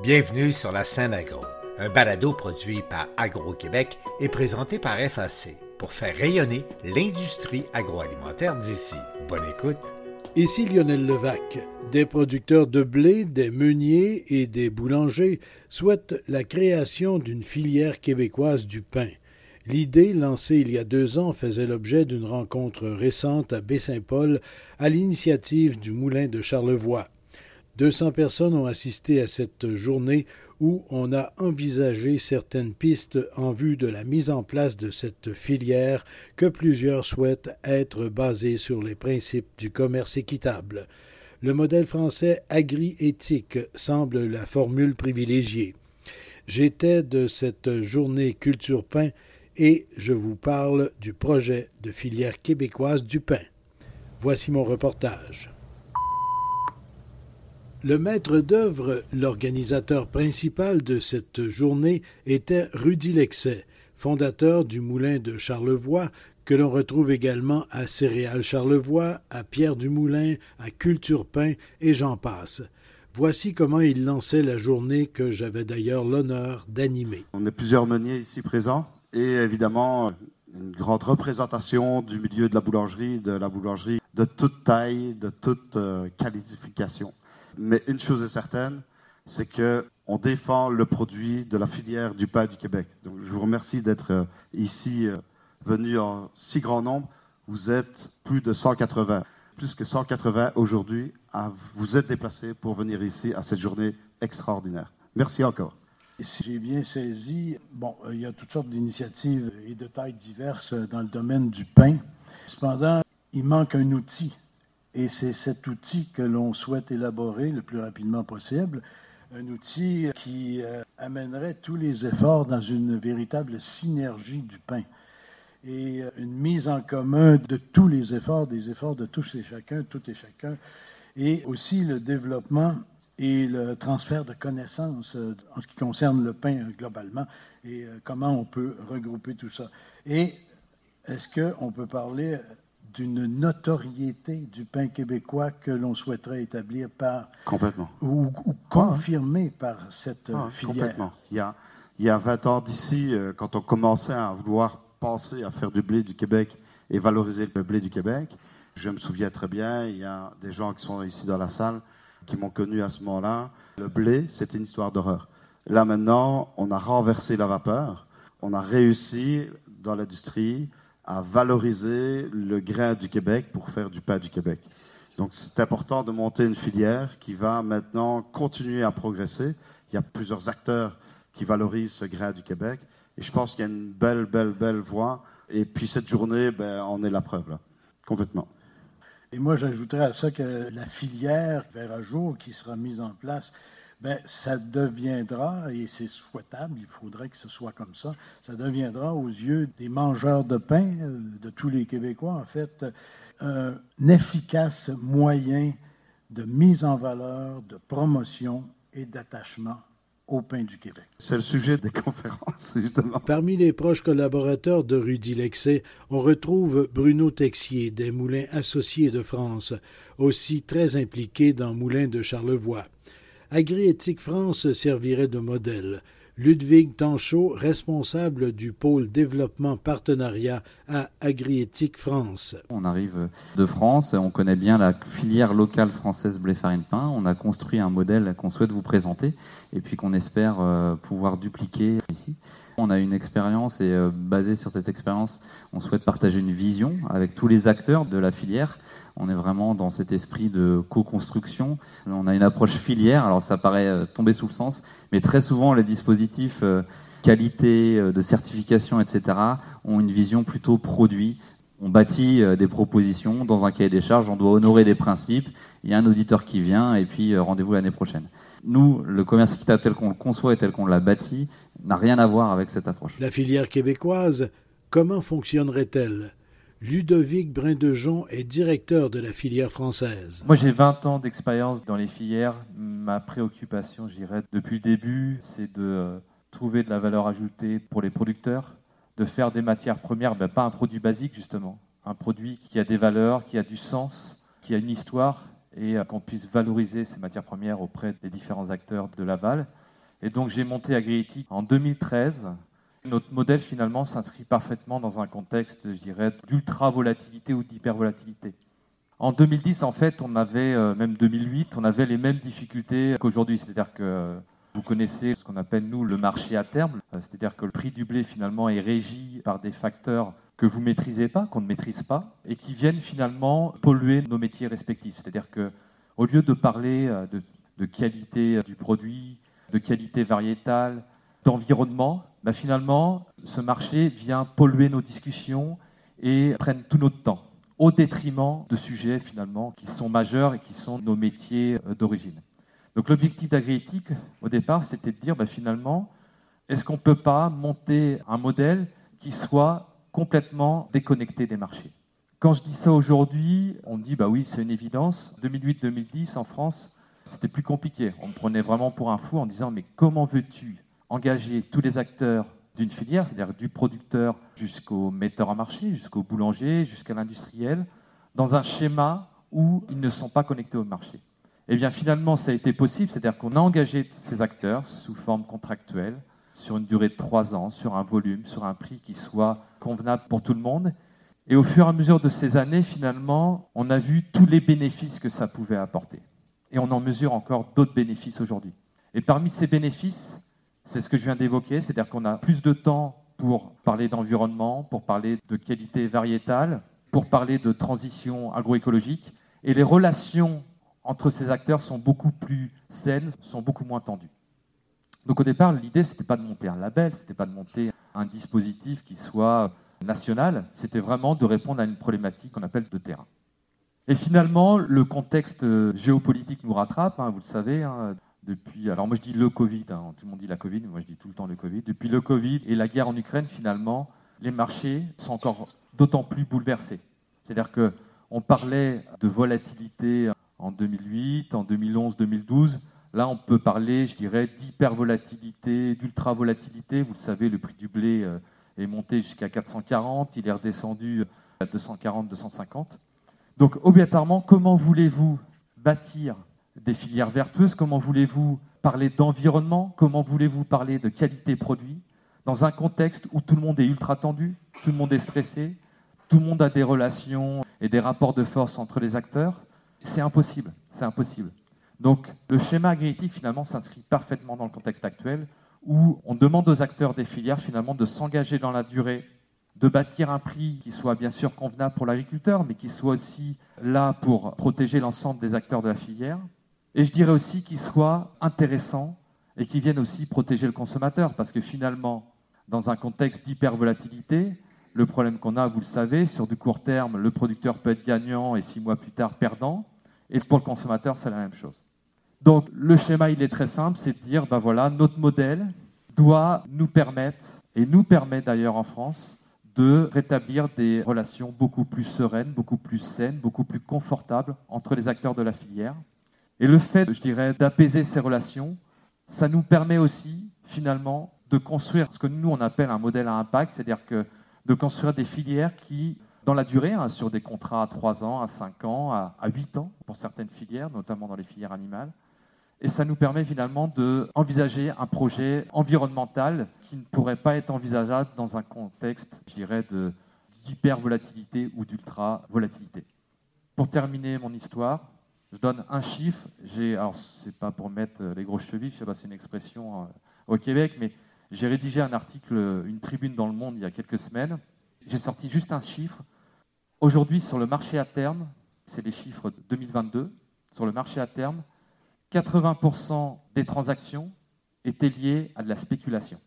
Bienvenue sur la scène agro, un balado produit par Agro-Québec et présenté par FAC pour faire rayonner l'industrie agroalimentaire d'ici. Bonne écoute. Ici Lionel Levac. Des producteurs de blé, des meuniers et des boulangers souhaitent la création d'une filière québécoise du pain. L'idée, lancée il y a deux ans, faisait l'objet d'une rencontre récente à Baie-Saint-Paul à l'initiative du Moulin de Charlevoix. 200 personnes ont assisté à cette journée où on a envisagé certaines pistes en vue de la mise en place de cette filière que plusieurs souhaitent être basée sur les principes du commerce équitable. Le modèle français agri-éthique semble la formule privilégiée. J'étais de cette journée culture pain et je vous parle du projet de filière québécoise du pain. Voici mon reportage. Le maître d'œuvre, l'organisateur principal de cette journée, était Rudy Lexet, fondateur du moulin de Charlevoix, que l'on retrouve également à Céréales Charlevoix, à Pierre du Moulin, à Culture Pain et j'en passe. Voici comment il lançait la journée que j'avais d'ailleurs l'honneur d'animer. On est plusieurs meuniers ici présents et évidemment une grande représentation du milieu de la boulangerie, de la boulangerie de toute taille, de toute euh, qualification. Mais une chose est certaine, c'est que on défend le produit de la filière du pain du Québec. Donc, je vous remercie d'être euh, ici euh, venu en si grand nombre. Vous êtes plus de 180, plus que 180 aujourd'hui. Vous êtes déplacés pour venir ici à cette journée extraordinaire. Merci encore. Si j'ai bien saisi, bon, euh, il y a toutes sortes d'initiatives et de tailles diverses dans le domaine du pain. Cependant, il manque un outil et c'est cet outil que l'on souhaite élaborer le plus rapidement possible, un outil qui euh, amènerait tous les efforts dans une véritable synergie du pain et euh, une mise en commun de tous les efforts, des efforts de tous et chacun, tout et chacun, et aussi le développement et le transfert de connaissances euh, en ce qui concerne le pain globalement et comment on peut regrouper tout ça. Et est-ce qu'on peut parler d'une notoriété du pain québécois que l'on souhaiterait établir par complètement ou, confirmer par cette ah, filière. Complètement. Il y a il y a 20 ans d'ici, euh, quand on commençait à vouloir penser à faire du blé du Québec et valoriser le blé du Québec, je me souviens très bien, il y a des gens qui sont ici dans la salle qui m'ont connu à ce moment-là. Le blé, c'était une histoire d'horreur. Là maintenant, on a renversé la vapeur, on a réussi dans l'industrie à valoriser le grain du Québec pour faire du pain du Québec. Donc c'est important de monter une filière qui va maintenant continuer à progresser. Il y a plusieurs acteurs qui valorisent ce grain du Québec. Et je pense qu'il y a une belle, belle, belle voie. Et puis cette journée, ben, on est la preuve, là. complètement. Et moi, j'ajouterais à ça que la filière vers un jour qui sera mise en place ben, ça deviendra, et c'est souhaitable, il faudrait que ce soit comme ça, ça deviendra aux yeux des mangeurs de pain, euh, de tous les Québécois, en fait, un efficace moyen de mise en valeur, de promotion et d'attachement au pain du Québec. C'est le sujet des conférences, justement. Parmi les proches collaborateurs de Rudy Lexet, on retrouve Bruno Texier, des Moulins Associés de France, aussi très impliqué dans Moulins de Charlevoix. Agriéthique France servirait de modèle. Ludwig Tanchot, responsable du pôle développement partenariat à Agriéthique France. On arrive de France, on connaît bien la filière locale française blé farine pain. On a construit un modèle qu'on souhaite vous présenter et puis qu'on espère euh, pouvoir dupliquer ici. On a une expérience et euh, basée sur cette expérience, on souhaite partager une vision avec tous les acteurs de la filière on est vraiment dans cet esprit de co-construction. On a une approche filière, alors ça paraît euh, tomber sous le sens, mais très souvent les dispositifs qualité, de certification, etc., ont une vision plutôt produit. On bâtit des propositions dans un cahier des charges, on doit honorer des principes, il y a un auditeur qui vient, et puis rendez-vous l'année prochaine. Nous, le commerce équitable tel qu'on le conçoit et tel qu'on l'a bâti, n'a rien à voir avec cette approche. La filière québécoise, comment fonctionnerait-elle? Ludovic Brindejon est directeur de la filière française. Moi, j'ai 20 ans d'expérience dans les filières. Ma préoccupation, je dirais, depuis le début, c'est de euh, trouver de la valeur ajoutée pour les producteurs, de faire des matières premières, ben, pas un produit basique, justement, un produit qui a des valeurs, qui a du sens, qui a une histoire, et euh, qu'on puisse valoriser ces matières premières auprès des différents acteurs de l'aval. Et donc j'ai monté Agriéthique en 2013. Notre modèle finalement s'inscrit parfaitement dans un contexte, je dirais, d'ultra volatilité ou d'hyper volatilité. En 2010, en fait, on avait, euh, même 2008, on avait les mêmes difficultés qu'aujourd'hui. C'est-à-dire que vous connaissez ce qu'on appelle, nous, le marché à terme. Euh, c'est-à-dire que le prix du blé, finalement, est régi par des facteurs que vous maîtrisez pas, qu'on ne maîtrise pas, et qui viennent finalement polluer nos métiers respectifs. C'est-à-dire que au lieu de parler euh, de, qualité du produit, de qualité variétale, d'environnement, bah, finalement, ce marché vient polluer nos discussions et prenne tout notre temps, au détriment de sujets finalement qui sont majeurs et qui sont nos métiers euh, d'origine. Donc l'objectif d'agriéthique, au départ, c'était de dire bah, finalement, est-ce qu'on ne peut pas monter un modèle qui soit complètement déconnecté des marchés quand je dis ça aujourd'hui, on dit bah oui, c'est une évidence. 2008-2010 en France, c'était plus compliqué. On me prenait vraiment pour un fou en disant mais comment veux-tu engager tous les acteurs d'une filière, c'est-à-dire du producteur jusqu'au metteur à marché, jusqu'au boulanger, jusqu'à l'industriel, dans un schéma où ils ne sont pas connectés au marché? Eh bien finalement, ça a été possible, c'est-à-dire qu'on a engagé ces acteurs sous forme contractuelle, sur une durée de trois ans, sur un volume, sur un prix qui soit convenable pour tout le monde, et au fur et à mesure de ces années, finalement, on a vu tous les bénéfices que ça pouvait apporter. Et on en mesure encore d'autres bénéfices aujourd'hui. Et parmi ces bénéfices, c'est ce que je viens d'évoquer, c'est-à-dire qu'on a plus de temps pour parler d'environnement, pour parler de qualité variétale, pour parler de transition agroécologique. Et les relations entre ces acteurs sont beaucoup plus saines, sont beaucoup moins tendues. Donc au départ, l'idée, ce n'était pas de monter un label, ce n'était pas de monter un dispositif qui soit national, c'était vraiment de répondre à une problématique qu'on appelle de terrain. Et finalement, le contexte euh, géopolitique nous rattrape, hein, vous le savez, hein, depuis, alors moi je dis le Covid, hein, tout le monde dit la Covid, moi je dis tout le temps le Covid. Depuis le Covid et la guerre en Ukraine, finalement, les marchés sont encore d'autant plus bouleversés. C'est-à-dire qu'on parlait de volatilité en 2008, en 2011, 2012. Là, on peut parler, je dirais, d'hypervolatilité, d'ultra-volatilité. Vous le savez, le prix du blé euh, est monté jusqu'à 440, il est redescendu à 240, 250. Donc obligatoirement, comment voulez-vous bâtir des filières vertueuses? Comment voulez-vous parler d'environnement? Comment voulez-vous parler de qualité produit dans un contexte où tout le monde est ultra tendu, tout le monde est stressé, tout le monde a des relations et des rapports de force entre les acteurs? C'est impossible, c'est impossible. Donc le schéma agriétique finalement s'inscrit parfaitement dans le contexte actuel où on demande aux acteurs des filières finalement de s'engager dans la durée, de bâtir un prix qui soit bien sûr convenable pour l'agriculteur, mais qui soit aussi là pour protéger l'ensemble des acteurs de la filière. Et je dirais aussi qu'il soit intéressant et qui vienne aussi protéger le consommateur, parce que finalement, dans un contexte d'hypervolatilité, le problème qu'on a, vous le savez, sur du court terme, le producteur peut être gagnant et six mois plus tard perdant, et pour le consommateur, c'est la même chose. Donc le schéma, il est très simple, c'est de dire, ben voilà, notre modèle doit nous permettre, et nous permet d'ailleurs en France, de rétablir des relations beaucoup plus sereines, beaucoup plus saines, beaucoup plus confortables entre les acteurs de la filière. Et le fait, je dirais, d'apaiser ces relations, ça nous permet aussi, finalement, de construire ce que nous, on appelle un modèle à impact, c'est-à-dire que de construire des filières qui, dans la durée, hein, sur des contrats à 3 ans, à 5 ans, à, à 8 ans, pour certaines filières, notamment dans les filières animales, et ça nous permet finalement d'envisager un projet environnemental qui ne pourrait pas être envisageable dans un contexte, je dirais, d'hyper-volatilité ou d'ultra-volatilité. Pour terminer mon histoire, je donne un chiffre. Alors, ce n'est pas pour mettre les grosses chevilles, je sais pas si c'est une expression euh, au Québec, mais j'ai rédigé un article, une tribune dans le Monde il y a quelques semaines. J'ai sorti juste un chiffre. Aujourd'hui, sur le marché à terme, c'est les chiffres 2022, sur le marché à terme, 80% des transactions étaient liées à de la spéculation.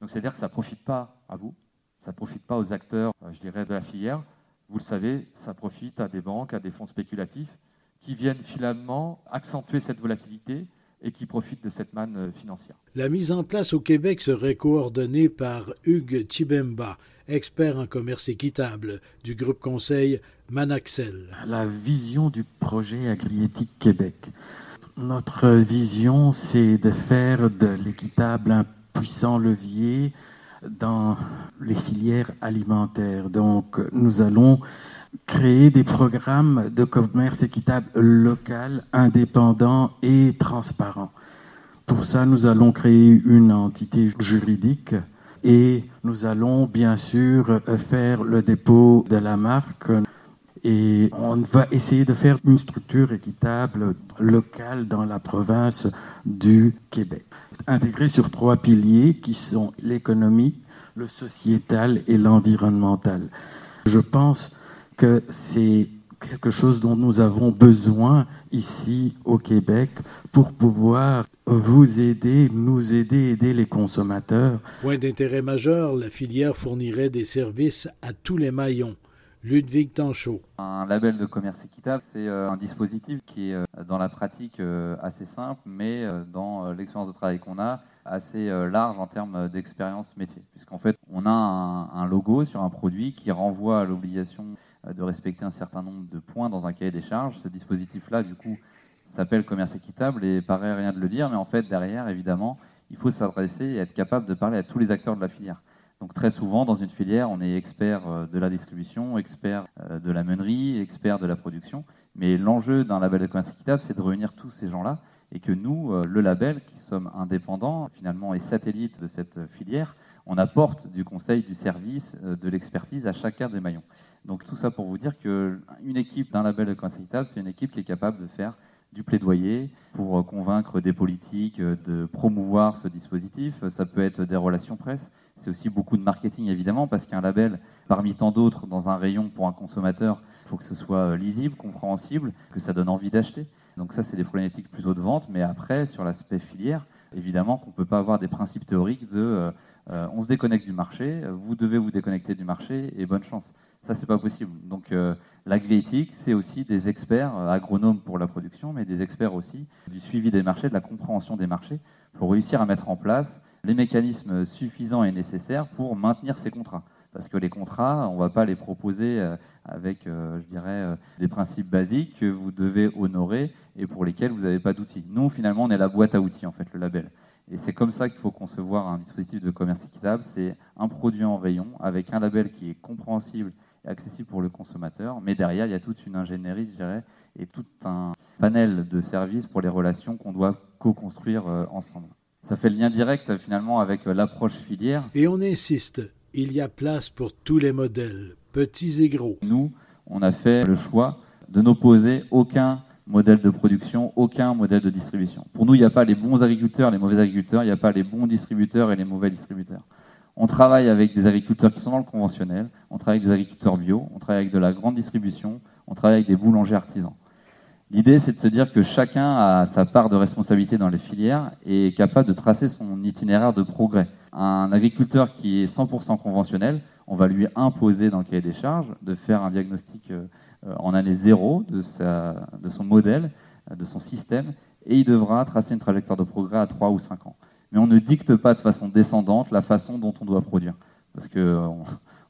Donc c'est-à-dire que ça ne profite pas à vous, ça ne profite pas aux acteurs, euh, je dirais, de la filière. Vous le savez, ça profite à des banques, à des fonds spéculatifs qui viennent finalement accentuer cette volatilité et qui profitent de cette manne euh, financière. La mise en place au Québec serait coordonnée par Hugues Chibemba, expert en commerce équitable du groupe conseil Manaxel. La vision du projet Agriétique Québec notre vision, c'est de faire de l'équitable un puissant levier dans les filières alimentaires. Donc, nous allons créer des programmes de commerce équitable local, indépendant et transparent. Pour ça, nous allons créer une entité juridique et nous allons bien sûr faire le dépôt de la marque et on va essayer de faire une structure équitable locale dans la province du Québec, intégrée sur trois piliers qui sont l'économie, le sociétal et l'environnemental. Je pense que c'est quelque chose dont nous avons besoin ici au Québec pour pouvoir vous aider, nous aider, aider les consommateurs. Point d'intérêt majeur, la filière fournirait des services à tous les maillons. Ludwig Tanchot. Un label de commerce équitable, c'est euh, un dispositif qui est euh, dans la pratique euh, assez simple, mais dans l'expérience de travail qu'on a, assez large en termes d'expérience métier. Puisqu'en fait, on a un, logo sur un produit qui renvoie à l'obligation de respecter un certain nombre de points dans un cahier des charges. Ce dispositif-là, du coup, s'appelle commerce équitable et paraît rien de le dire, mais en fait, derrière, évidemment, il faut s'adresser et être capable de parler à tous les acteurs de la filière. Donc très souvent, dans une filière, on est expert euh, de la distribution, expert euh, de la meunerie, expert de la production. Mais l'enjeu d'un label de commerce équitable, c'est de réunir tous ces gens-là et que nous, euh, le label, qui sommes indépendants finalement et satellites de cette filière, on apporte du conseil, du service, de l'expertise à chacun des maillons. Donc tout ça pour vous dire qu'une équipe d'un label de commerce c'est une équipe qui est capable de faire du plaidoyer pour convaincre des politiques de promouvoir ce dispositif. Ça peut être des relations presse, c'est aussi beaucoup de marketing, évidemment, parce qu'un label, parmi tant d'autres, dans un rayon pour un consommateur, il faut que ce soit euh, lisible, compréhensible, que ça donne envie d'acheter. Donc ça, c'est des problématiques plutôt de vente. Mais après, sur l'aspect filière, évidemment qu'on ne peut pas avoir des principes théoriques de euh, euh, on se déconnecte du marché, vous devez vous déconnecter du marché et bonne chance. Ça, c'est pas possible. Donc l'agriéthique, c'est aussi des experts, agronomes pour la production, mais des experts aussi du suivi des marchés, de la compréhension des marchés, pour réussir à mettre en place les mécanismes suffisants et nécessaires pour maintenir ces contrats. Parce que les contrats, on ne va pas les proposer euh, avec, euh, je dirais, euh, des principes basiques que vous devez honorer et pour lesquels vous n'avez pas d'outils. Nous, finalement, on est la boîte à outils, en fait, le label. Et c'est comme ça qu'il faut concevoir un dispositif de commerce équitable. C'est un produit en rayon avec un label qui est compréhensible accessible pour le consommateur. Mais derrière, il y a toute une ingénierie, je dirais, et tout un panel de services pour les relations qu'on doit co-construire ensemble. Ça fait le lien direct finalement avec euh, l'approche filière. Et on insiste, il y a place pour tous les modèles, petits et gros. Nous, on a fait le choix de n'opposer aucun modèle de production, aucun modèle de distribution. Pour nous, il n'y a pas les bons agriculteurs, les mauvais agriculteurs, il n'y a pas les bons distributeurs et les mauvais distributeurs. On travaille avec des agriculteurs qui sont dans le conventionnel, on travaille avec des agriculteurs bio, on travaille avec de la grande distribution, on travaille avec des boulangers artisans. L'idée, c'est de se dire que chacun a sa part de responsabilité dans les filières et est capable de tracer son itinéraire de progrès. Un agriculteur qui est 100% conventionnel, on va lui imposer dans le cahier des charges de faire un diagnostic euh, en année zéro de, de son modèle, de son système, et il devra tracer une trajectoire de progrès à 3 ou 5 ans. Mais on ne dicte pas de façon descendante la façon dont on doit produire. Parce que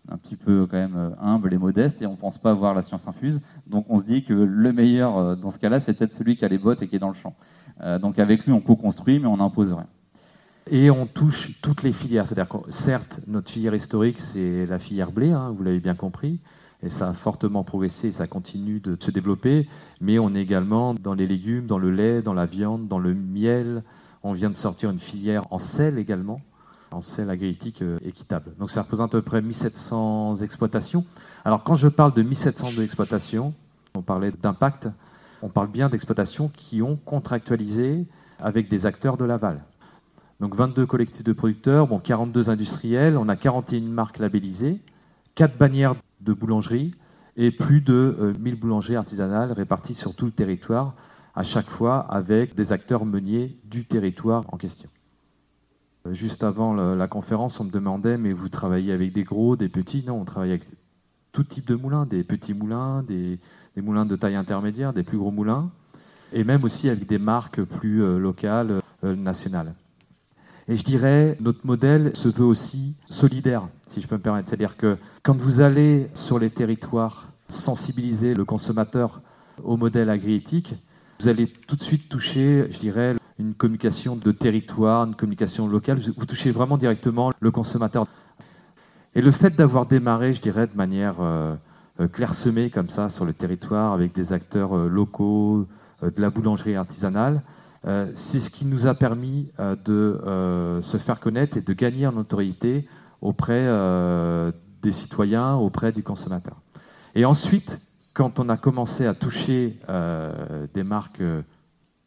un petit peu quand même euh, humble et modeste et on ne pense pas avoir la science infuse. Donc on se dit que le meilleur euh, dans ce cas-là, c'est peut-être celui qui a les bottes et qui est dans le champ. Euh, donc avec lui, on co-construit, mais on n'impose rien. Et on touche toutes les filières. C'est-à-dire certes, notre filière historique, c'est la filière blé, hein, vous l'avez bien compris, et ça a fortement progressé et ça continue de se développer, mais on est également dans les légumes, dans le lait, dans la viande, dans le miel. On vient de sortir une filière en sel également en sel agriétique euh, équitable. Donc ça représente à peu près 1700 exploitations. Alors quand je parle de 1700 exploitations, on parlait d'impact, on parle bien d'exploitations qui ont contractualisé avec des acteurs de l'aval. Donc 22 collectifs de producteurs, bon, 42 industriels, on a 41 marques labellisées, 4 bannières de boulangerie et plus de 1000 euh, boulangeries artisanales réparties sur tout le territoire, à chaque fois avec des acteurs meuniers du territoire en question. Juste avant la conférence, on me demandait, mais vous travaillez avec des gros, des petits? Non, on travaille avec tout type de moulins, des petits moulins, des, moulins de taille intermédiaire, des plus gros moulins, et même aussi avec des marques plus euh, locales, euh, nationales. Et je dirais, notre modèle se veut aussi solidaire, si je peux me permettre. C'est-à-dire que quand vous allez sur les territoires sensibiliser le consommateur au modèle agriéthique, vous allez tout de suite toucher, je dirais, une communication de territoire, une communication locale. Vous touchez vraiment directement le consommateur. Et le fait d'avoir démarré, je dirais, de manière euh, euh, clairsemée comme ça sur le territoire, avec des acteurs euh, locaux, de la boulangerie artisanale, c'est ce qui nous a permis de se faire connaître et de gagner en autorité auprès des citoyens, auprès du consommateur. Et ensuite, quand on a commencé à toucher des marques,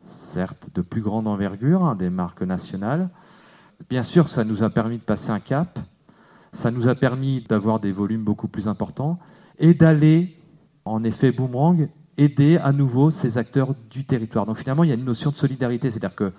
certes de plus grande envergure, hein, des marques nationales, bien sûr, ça nous a permis de passer un cap, ça nous a permis d'avoir des volumes beaucoup plus importants et d'aller, en effet boomerang, aider à nouveau ces acteurs du territoire. Donc finalement, il y a une notion de solidarité, c'est-à-dire que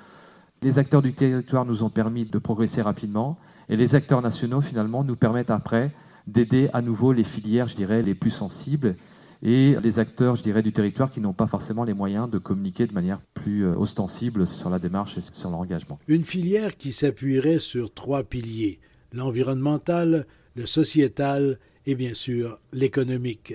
les acteurs du territoire nous ont permis de progresser rapidement et les acteurs nationaux, finalement, nous permettent après d'aider à nouveau les filières, je dirais, les plus sensibles et les acteurs, je dirais, du territoire qui n'ont pas forcément les moyens de communiquer de manière plus euh, ostensible sur la démarche et sur leur engagement. Une filière qui s'appuierait sur trois piliers, l'environnemental, le sociétal et bien sûr l'économique.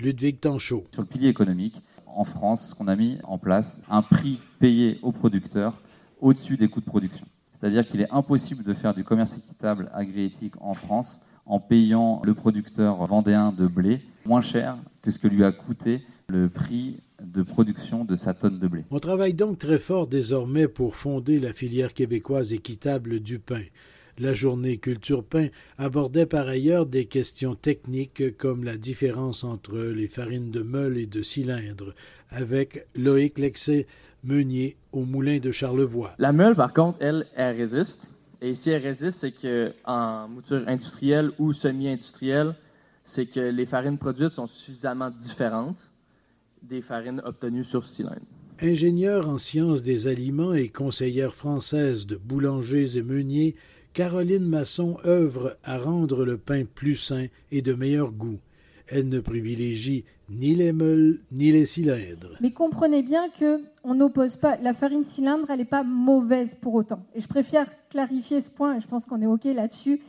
Ludwig Tanchot. Sur le pilier économique, en France, ce qu'on a mis en place, un prix payé aux producteurs au-dessus des coûts de production. C'est-à-dire qu'il est impossible de faire du commerce équitable agriétique en France en payant le producteur vendéen de blé moins cher que ce que lui a coûté le prix de production de sa tonne de blé. On travaille donc très fort désormais pour fonder la filière québécoise équitable du pain. La journée Culture Pain abordait par ailleurs des questions techniques comme la différence entre les farines de meule et de cylindre, avec Loïc Lexé, meunier au moulin de Charlevoix. La meule, par contre, elle, elle résiste. Et si elle résiste, c'est qu'en mouture industrielle ou semi-industrielle, c'est que les farines produites sont suffisamment différentes des farines obtenues sur cylindre. Ingénieure en sciences des aliments et conseillère française de boulangers et meuniers, Caroline Masson œuvre à rendre le pain plus sain et de meilleur goût. Elle ne privilégie ni les meules ni les cylindres. Mais comprenez bien que on n'oppose pas la farine cylindre, elle n'est pas mauvaise pour autant. Et je préfère clarifier ce point, et je pense qu'on est ok là-dessus.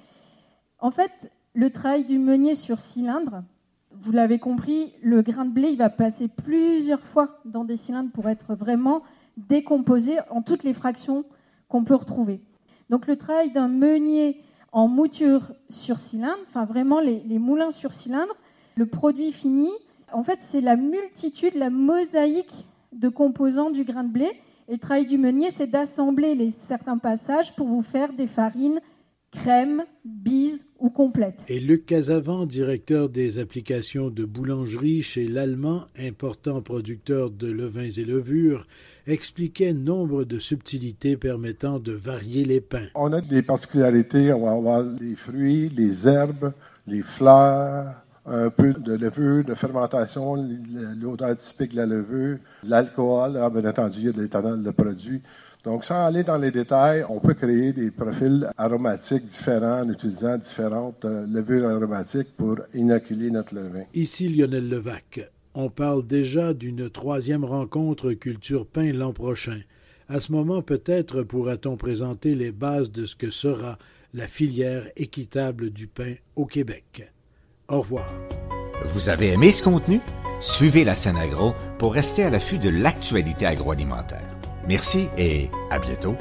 En fait, le travail du meunier sur cylindre, vous l'avez compris, le grain de blé, il va passer plusieurs fois dans des cylindres pour être vraiment décomposé en toutes les fractions qu'on peut retrouver. Donc le travail d'un meunier en mouture sur cylindre, enfin vraiment les, moulins sur cylindre, le produit fini, en fait c'est la multitude, la mosaïque de composants du grain de blé. Et le travail du meunier, c'est d'assembler les certains passages pour vous faire des farines crème, bise ou complète. Et Luc Casavant, directeur des applications de boulangerie chez l'Allemand, important producteur de levains et levures, expliquait nombre de subtilités permettant de varier les pains. On a des particularités, on va avoir les fruits, les herbes, les fleurs, un peu de levure, de fermentation, l'odeur typique de la levure, l'alcool, ah, bien entendu, il y a de l'éthanol de produit. Donc, sans aller dans les détails, on peut créer des profils aromatiques différents en utilisant différentes euh, levures aromatiques pour inoculer notre levain. Ici Lionel Levac. On parle déjà d'une troisième rencontre Culture Pain l'an prochain. À ce moment, peut-être pourra-t-on présenter les bases de ce que sera la filière équitable du pain au Québec. Au revoir. Vous avez aimé ce contenu? Suivez la scène agro pour rester à l'affût de l'actualité agroalimentaire. Merci et à bientôt.